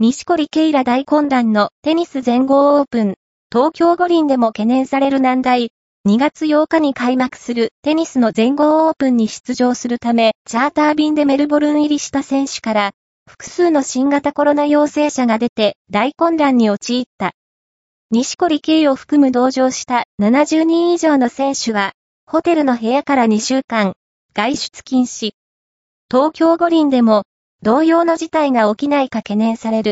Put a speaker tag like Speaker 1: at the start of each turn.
Speaker 1: 西堀ケイラ大混乱のテニス全豪オープン、東京五輪でも懸念される難題、2月8日に開幕するテニスの全豪オープンに出場するため、チャーター便でメルボルン入りした選手から、複数の新型コロナ陽性者が出て大混乱に陥った。西堀圭を含む同乗した70人以上の選手は、ホテルの部屋から2週間、外出禁止。東京五輪でも、同様の事態が起きないか懸念される。